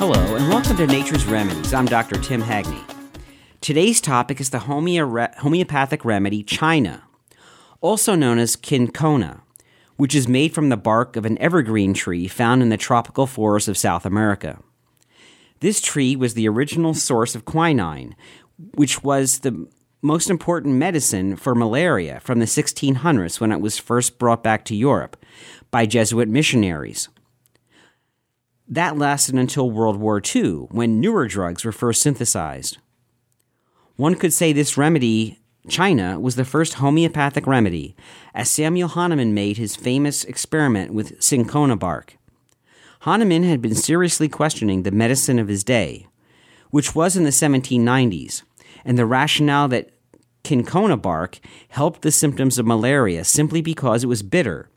Hello, and welcome to Nature's Remedies. I'm Dr. Tim Hagney. Today's topic is the homeo- homeopathic remedy China, also known as cinchona, which is made from the bark of an evergreen tree found in the tropical forests of South America. This tree was the original source of quinine, which was the most important medicine for malaria from the 1600s when it was first brought back to Europe by Jesuit missionaries. That lasted until World War II, when newer drugs were first synthesized. One could say this remedy, China, was the first homeopathic remedy, as Samuel Hahnemann made his famous experiment with cinchona bark. Hahnemann had been seriously questioning the medicine of his day, which was in the 1790s, and the rationale that cinchona bark helped the symptoms of malaria simply because it was bitter.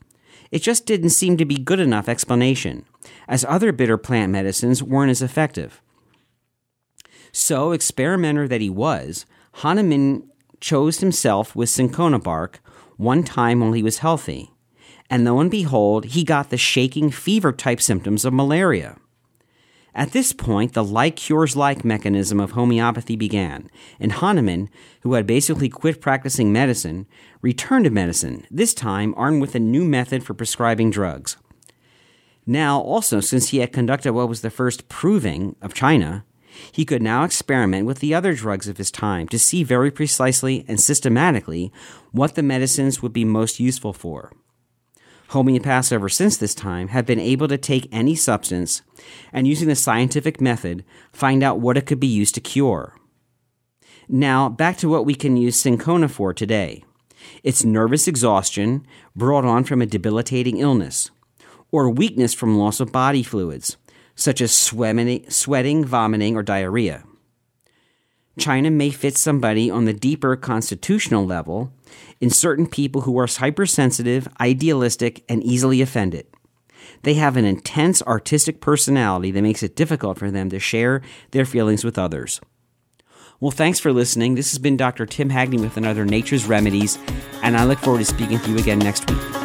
It just didn't seem to be good enough explanation, as other bitter plant medicines weren't as effective. So, experimenter that he was, Hahnemann chose himself with cinchona bark one time while he was healthy, and lo and behold, he got the shaking fever type symptoms of malaria. At this point, the like cures like mechanism of homeopathy began, and Hahnemann, who had basically quit practicing medicine, returned to medicine, this time armed with a new method for prescribing drugs. Now, also, since he had conducted what was the first proving of China, he could now experiment with the other drugs of his time to see very precisely and systematically what the medicines would be most useful for. Homeopaths ever since this time have been able to take any substance and using the scientific method find out what it could be used to cure. Now, back to what we can use cinchona for today. It's nervous exhaustion brought on from a debilitating illness, or weakness from loss of body fluids, such as sweating, vomiting, or diarrhea. China may fit somebody on the deeper constitutional level in certain people who are hypersensitive, idealistic, and easily offended. They have an intense artistic personality that makes it difficult for them to share their feelings with others. Well, thanks for listening. This has been Dr. Tim Hagney with another Nature's Remedies, and I look forward to speaking to you again next week.